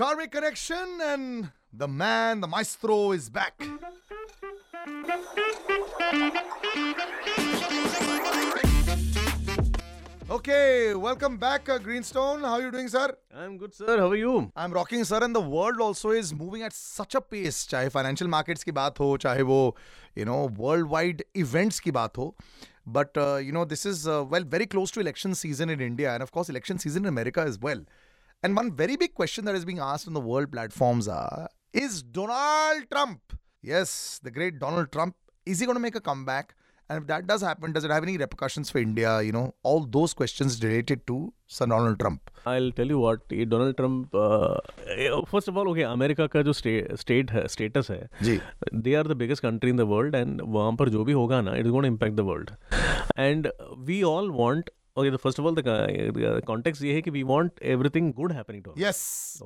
Karmic Connection and the man, the maestro is back. Okay, welcome back, uh, Greenstone. How are you doing, sir? I'm good, sir. How are you? I'm rocking, sir, and the world also is moving at such a pace. चाहे financial markets की बात हो, चाहे वो you know worldwide events की बात हो. But uh, you know this is uh, well very close to election season in India, and of course election season in America as well. And one very big question that is being asked on the world platforms are: Is Donald Trump, yes, the great Donald Trump, is he going to make a comeback? And if that does happen, does it have any repercussions for India? You know, all those questions related to Sir Donald Trump. I'll tell you what, ये Donald Trump first of all okay America का जो state है status है जी they are the biggest country in the world and वहाँ पर जो भी होगा ना it is gonna impact the world and we all want okay तो first of all the context ये है कि we want everything good happening to yes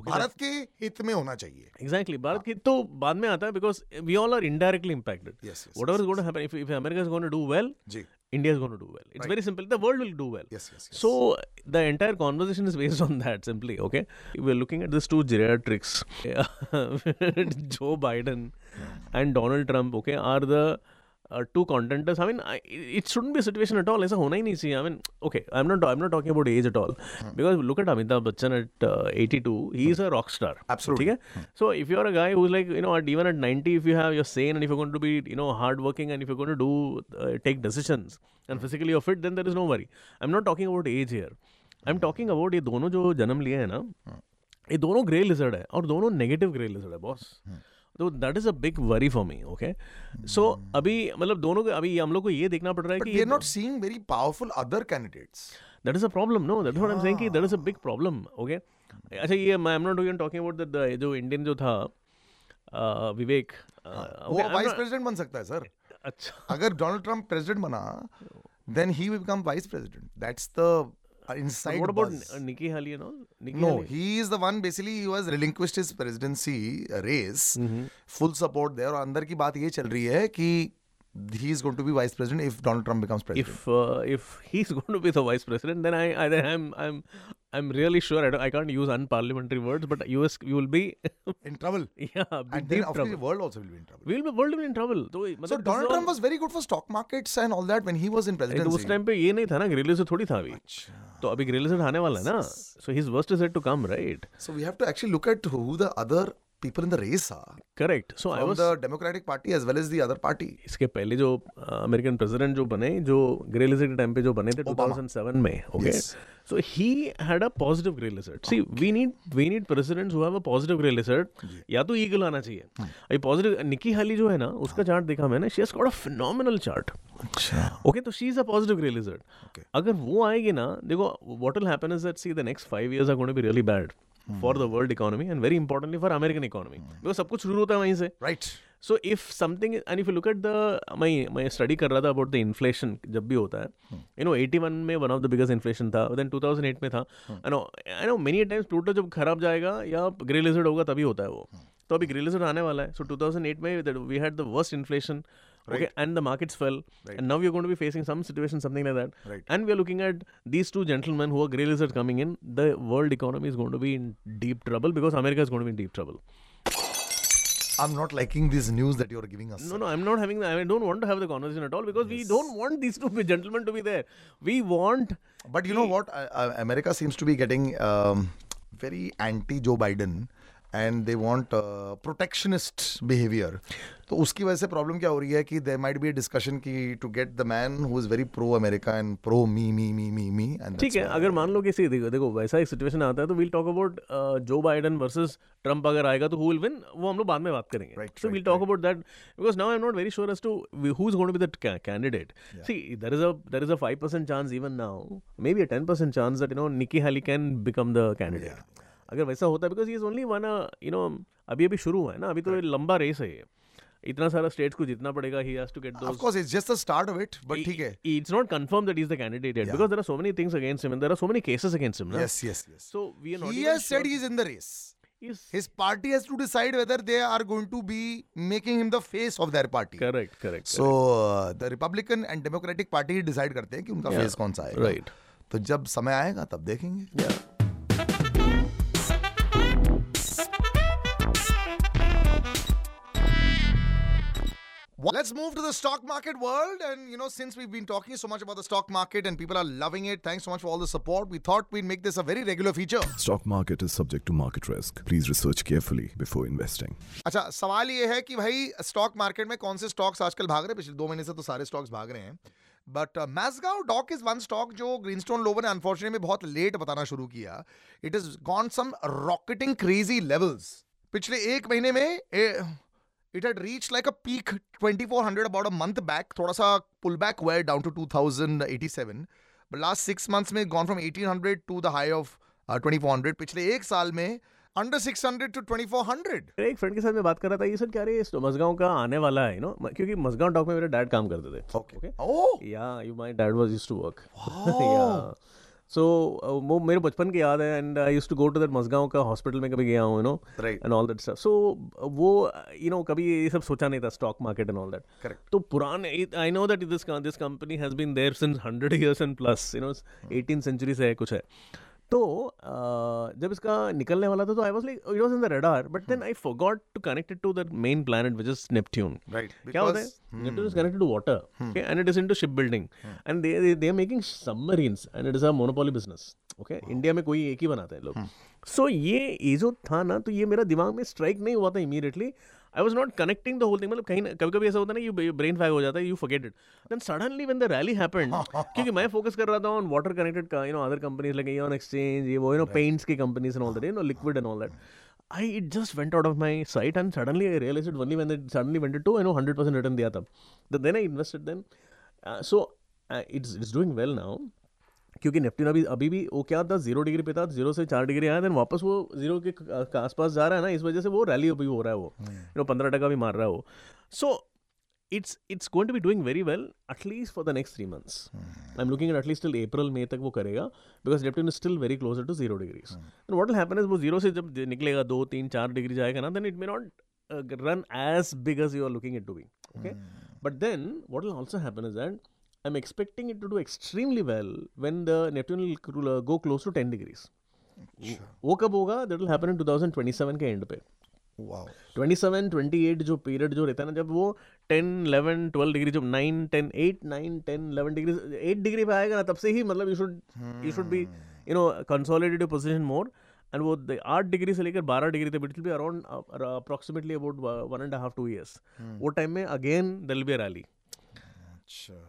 Bharat के हित में होना चाहिए एग्जैक्टली भारत की तो बाद में आता है because we all are indirectly yes, whatever is going to happen if if America is going to do well ji India is going to do well. It's right. very simple. The world will do well. Yes, yes, yes. So the entire conversation is based on that simply. Okay, we're looking at these two geriatrics, Joe Biden yeah. and Donald Trump. Okay, are the two contenders I mean it should be situation at all ऐसा होना ही नहीं चाहिए. I mean okay I am not I am not talking about age at all because look at Amitabh Bachchan at eighty two he is a rock star ठीक है so if you are a guy who like you know at even at ninety if you have your sense and if you to be you know hard working and if you to do take decision and physically fit then there is no worry I am not talking about age here I am talking about ये दोनों जो जन्म लिए हैं ना hmm. ये दोनों grey lizard है और दोनों नेगेटिव ग्रे लिजर्ड है बॉस तो that is a big worry for me okay so अभी मतलब दोनों को अभी हम लोग को ये देखना पड़ रहा है But कि we are not seeing very powerful other candidates. That is a problem no that's what I am saying कि that is a big problem okay अच्छा ये I am not even talking about the जो Indian जो था uh, Vivek uh, वो okay, vice president बन सकता है सर अच्छा। अगर डोनाल्ड ट्रंप प्रेसिडेंट बना then he will become vice president that's the inside what about Nikki Haley and all Nikki No, he is the one basically who has relinquished his presidency uh, race. Full support there. और अंदर की बात ये चल रही है कि he is going to be vice president if Donald Trump becomes president. if uh, if he's going to be the vice president, then I, I then I'm I'm I'm really sure I, don't, I can't use unparliamentary words, but US you will be in trouble. yeah be And deep then of course trouble. the world also will be in trouble. We'll be world will be in trouble. तो So मतलब Donald this is Trump all- was very good for stock markets and all that when he was in ए, तो presidency. उस time पे ये नहीं था ना grill से थोड़ी था अभी तो अभी ग्रिल आने वाला है ना? So his worst is to come right so we have to actually look at who the other people in the race are. So I From was the Democratic Party as well as the other party. इसके पहले जो American president जो बने जो grey lizard के time पे जो बने थे 2007 में okay Yes. So he had a positive grey lizard see we need we need presidents who have a positive grey lizard या तो ईगल आना चाहिए। अभी पॉजिटिव निकी हाली जो है ना उसका चार्ट देखा मैंने she has got a phenomenal chart अच्छा. ओके तो she is a positive grey lizard Okay. अगर वो आएगी ना देखो what will happen is that see the next five years are going to be really bad for the world economy and very importantly for American economy because सब कुछ शुरू होता है वहीं से। Right. So if something and if you look at the मैं मैं study कर रहा था अबाउट द इन्फ्लेशन जब भी होता है यू नो 81 में one of the biggest inflation था देन 2008 में था। I know many times Pluto जब खराब जाएगा या ग्रे लिजर्ड होगा तभी होता है वो। तो अभी ग्रे लिजर्ड आने वाला है। सो 2008 में we had the worst inflation okay and the markets fell and now we're going to be facing some situation something like that Right. and we're looking at these two gentlemen who are grey lizards coming in the world economy is going to be in deep trouble because america is going to be in deep trouble I'm not liking this news that you're giving us. No, no, I'm not having. The, I don't want to have the conversation at all because we don't want these two gentlemen to be there. We want. But you know what? Uh, uh, America seems to be getting um, very anti Joe Biden and they want uh, protectionist behavior. तो उसकी वजह से problem क्या हो रही है कि there might be discussion की to get the man who is very pro America and pro me me me me me ठीक है अगर मान लो कि सी देखो देखो वैसा एक सिचुएशन आता है तो we'll talk about Joe Biden versus Trump अगर आएगा तो हु विल विन वो हम लोग बाद में बात करेंगे। Right, so we'll talk about that because now I am not very sure as to who is going to be the candidate see there is a there is a 5% chance even now maybe a 10% chance that you know Nikki Haley can become the candidate अगर वैसा होता है because he is only one you know अभी अभी शुरू हुआ है ना अभी तो ये लंबा रेस है ये। इतना सारा स्टेट्स को जीतना पड़ेगा he has to get those of course it's just the start of it but ठीक है it's not confirm that is the candidate because there are so many things against him and there are so many cases against him yes yes yes so we are not he has said he is in the race His party has to decide whether they are going to be making him the face of their party. Correct, correct. So correct. Uh, the Republican and Democratic करते हैं कि उनका face कौन सा है. Right. तो जब समय आएगा तब देखेंगे. Yeah. Let's move to the stock market world. And you know, since we've been talking so much about the stock market and people are loving it, thanks so much for all the support. We thought we'd make this a very regular feature. Stock market is subject to market risk. Please research carefully before investing. अच्छा सवाल ये है कि भाई stock market में कौन से stocks आजकल भाग रहे हैं पिछले दो महीने से तो सारे स्टॉक्स भाग रहे हैं but Mazagon dock is one stock जो ग्रीनस्टोन लोवर ने अनफॉर्चुनेटली बहुत लेट बताना शुरू किया it is gone some rocketing crazy levels पिछले एक महीने में it had reach like a peak 2400 about a month back थोड़ा सा pull back where down to 2087 but last six months में gone from 1800 to the high of 2400 पिछले एक साल में अंडर 600 टू 2400 मेरे एक फ्रेंड के साथ मैं बात कर रहा था ये सर क्या रे मजगांव का आने वाला है यू नो क्योंकि मजगांव डॉक में मेरे डैड काम करते थे। Okay oh yeah you my dad was used to work so वो मेरे बचपन की याद है and I use to go to that Mazagaon का हॉस्पिटल में कभी गया हूँ you know. And all that stuff so वो यू नो कभी ये सब सोचा नहीं था stock market and all that correct तो पुराने I know that this this company has been there since hundred years and plus you know eighteen century से है कुछ है. तो uh, जब इसका निकलने वाला था तो I was like it was in the radar but then I forgot to connect to the main plan which is Neptune क्या होता है? Ship building and they are making submarines and it is a monopoly business okay India में कोई एक ही बनाता है लोग। सो so, ये ये जो था ना तो ये मेरा दिमाग में स्ट्राइक नहीं हुआ था immediately I was not connecting the whole thing मतलब कहीं कभी कभी ऐसा होता है ना यू ब्रेन फैग हो जाता है you forget it then suddenly when the rally happened क्योंकि मैं फोकस कर रहा था ऑन वाटर कनेक्टेड का you know other companies like on exchange ये वो यू नो पेंट्स की companies and all that you know liquid and all that I it just went out of my sight and suddenly I realized it only when it suddenly went to I know hundred percent return दिया था. Then then I invested then. Uh, so uh, it's it's doing well now. क्योंकि Neptune अभी अभी भी वो क्या था zero degree पे था ज़ीरो से चार डिग्री आया देन वापस वो ज़ीरो के आसपास जा रहा है ना इस वजह से वो रैली अभी हो रहा है वो। हम्म। यू पंद्रह टका भी मार रहा है वो। So it's it's going to be doing very well at least for the next three months I am looking at at least till April May तक वो करेगा because Neptune is still very closer to zero degrees and what will happen is वो zero से जब निकलेगा दो तीन चार डिग्री जाएगा ना then it may not run as big as you are looking it to be okay but then what will also happen is and I'm expecting it to do extremely well when the Neptune will go close to 10 degrees. वो कब होगा that will happen in 2027 के end पे. Wow. 27 28 जो period जो रहता है ना जब वो 10 11 12 डिग्री जब 9 10 8 9 10 11 डिग्री 8 डिग्री पे आएगा ना तब से ही मतलब you should you should be you know consolidate your position more and वो आठ डिग्री से लेकर बारह डिग्री तक it will be around approximately about one and half two years वो टाइम में अगेन दिल बी रैली अच्छा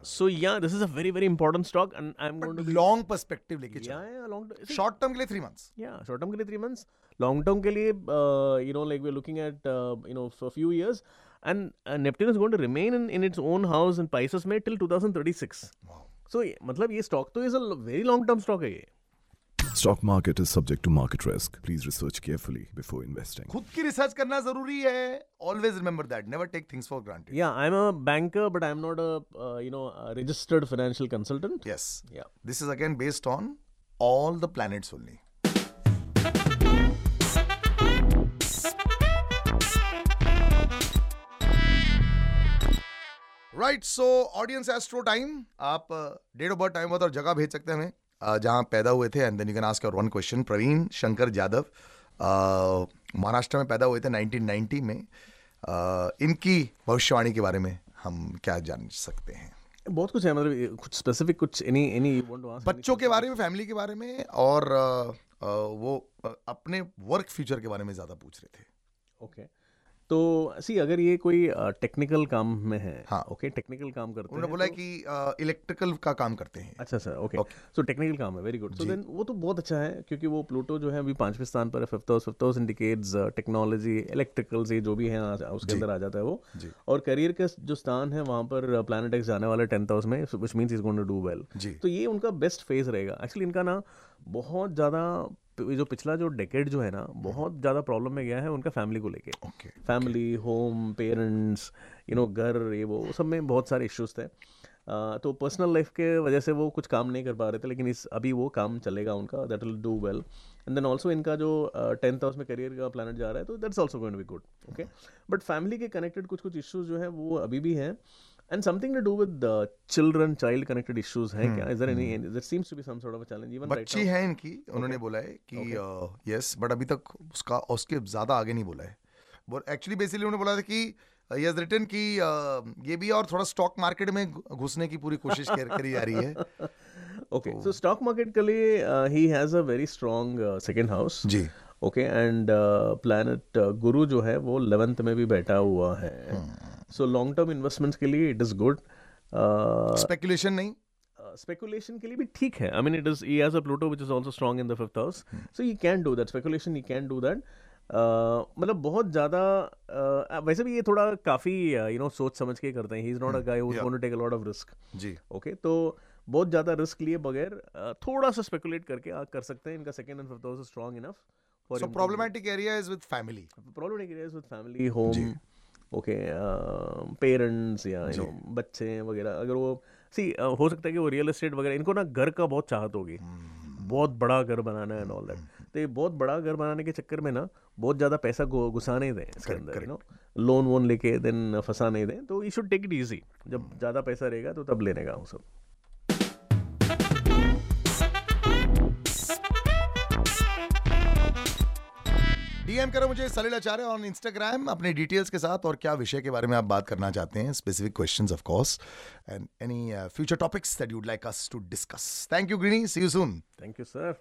so yeah this is a very very important stock and I am going to long perspective लेके या चल या long short term के लिए 3 मंथ्स Yeah, short term के लिए three months. Long term के लिए, uh, you know, like we're looking at, uh, you know, for a few years. And uh, Neptune is going to remain in, in its own house in Pisces में till 2036. So ये- मतलब ये stock तो is a l- very long term stock है ये. Stock market is subject to market risk please research carefully before investing खुद की research करना ज़रूरी है. Always remember that never take things for granted yeah I am a banker but I am not a you know registered financial consultant yes yeah this is again based on all the planets only right so audience astro time आप date of birth time बहुत और जगह भेज सकते हैं हमें। जहाँ पैदा हुए थे and then you can ask your one question Praveen Shankar Yadav uh, Maharashtra में पैदा हुए थे 1990 में। uh, इनकी भविष्यवाणी के बारे में हम क्या जान सकते हैं? बहुत कुछ है मतलब कुछ स्पेसिफिक कुछ एनी एनी बच्चों के बारे में फैमिली के बारे में और अ, अ, वो अ, अपने वर्क फ्यूचर के बारे में ज़्यादा पूछ रहे थे। ओके तो सी अगर ये कोई टेक्निकल काम में है हाँ। ओके टेक्निकल काम करते हैं बोला तो- कि इलेक्ट्रिकल का काम करते हैं। अच्छा सर ओके सो टेक्निकल काम है वेरी गुड सो देन वो तो बहुत अच्छा है क्योंकि वो प्लूटो जो है अभी पाँचवें स्थान पर है fifth house fifth house indicates technology electricals ये जो भी है उसके अंदर आ जाता है वो। और करियर का जो स्थान है वहाँ पर प्लानट एक्स जाने वाला टेंथ हाउस में which means is going to do well तो ये उनका बेस्ट फ़ेज़ रहेगा। एक्चुअली इनका ना बहुत ज़्यादा जो पिछला जो डेकेड जो है ना बहुत ज़्यादा प्रॉब्लम में गया है उनका फैमिली को लेके। Family home parents you know घर ये वो सब में बहुत सारे इश्यूज़ थे। अह, तो पर्सनल लाइफ के वजह से वो कुछ काम नहीं कर पा रहे थे लेकिन इस अभी वो काम चलेगा उनका that will do well and then also इनका जो टेंथ हाउस में करियर का प्लानट जा रहा है तो that's also going to be good okay but family के कनेक्टेड कुछ कुछ इश्यूज़ जो है वो अभी भी हैं। And something to do with children child connected issues हैं क्या? Is there any there seems to be some sort of a challenge even बच्ची है इनकी उन्होंने बोला है कि यस बट अभी तक उसका उसके ज़्यादा आगे नहीं बोला है। एक्चुअली बेसिकली उन्होंने बोला था कि ही हैज़ रिटन uh, ये भी और थोड़ा स्टॉक मार्केट में घुसने की पूरी कोशिश करी जा रही है। Okay, so stock market के लिए uh, he has a very strong uh, जी। ओके एंड प्लानट गुरु जो है वो 11th में भी बैठा हुआ है। सो लॉन्ग टर्म इन्वेस्टमेंट्स के लिए इट इज़ गुड स्पेकुलेशन नहीं? स्पेकुलेशन के लिए भी ठीक है. I mean it is he has a Pluto which is also strong in the fifth house so he can do that speculation he can do that मतलब बहुत ज़्यादा uh, वैसे भी ये थोड़ा काफ़ी यू नो सोच समझ के करते हैं. He is not a guy who to take a lot of risk ji. Okay तो बहुत ज़्यादा रिस्क लिए बगैर uh, थोड़ा सा स्पेकुलेट करके आप कर सकते हैं. इनका second and fifth house strong enough for so problematic area is with family problem areas with family home okay parents या यू नो बच्चे वगैरह अगर वो सी हो सकता है कि वो रियल एस्टेट वगैरह इनको ना घर का बहुत चाहत होगी। बहुत बड़ा घर बनाना है एंड ऑल दैट तो ये बहुत बड़ा घर बनाने के चक्कर में ना बहुत ज़्यादा पैसा घुसाने घुसा नहीं दें इसके अंदर यू नो लोन वोन लेके देन फंसा नहीं दें तो you should take it easy जब ज़्यादा पैसा रहेगा तो तब लेने का वो सब। डीएम करो मुझे, सलील आचार्य ऑन इंस्टाग्राम अपने डिटेल्स के साथ और क्या विषय के बारे में आप बात करना चाहते हैं specific questions of course and any future topics that you'd like us to discuss thank you greeny see you soon thank you sir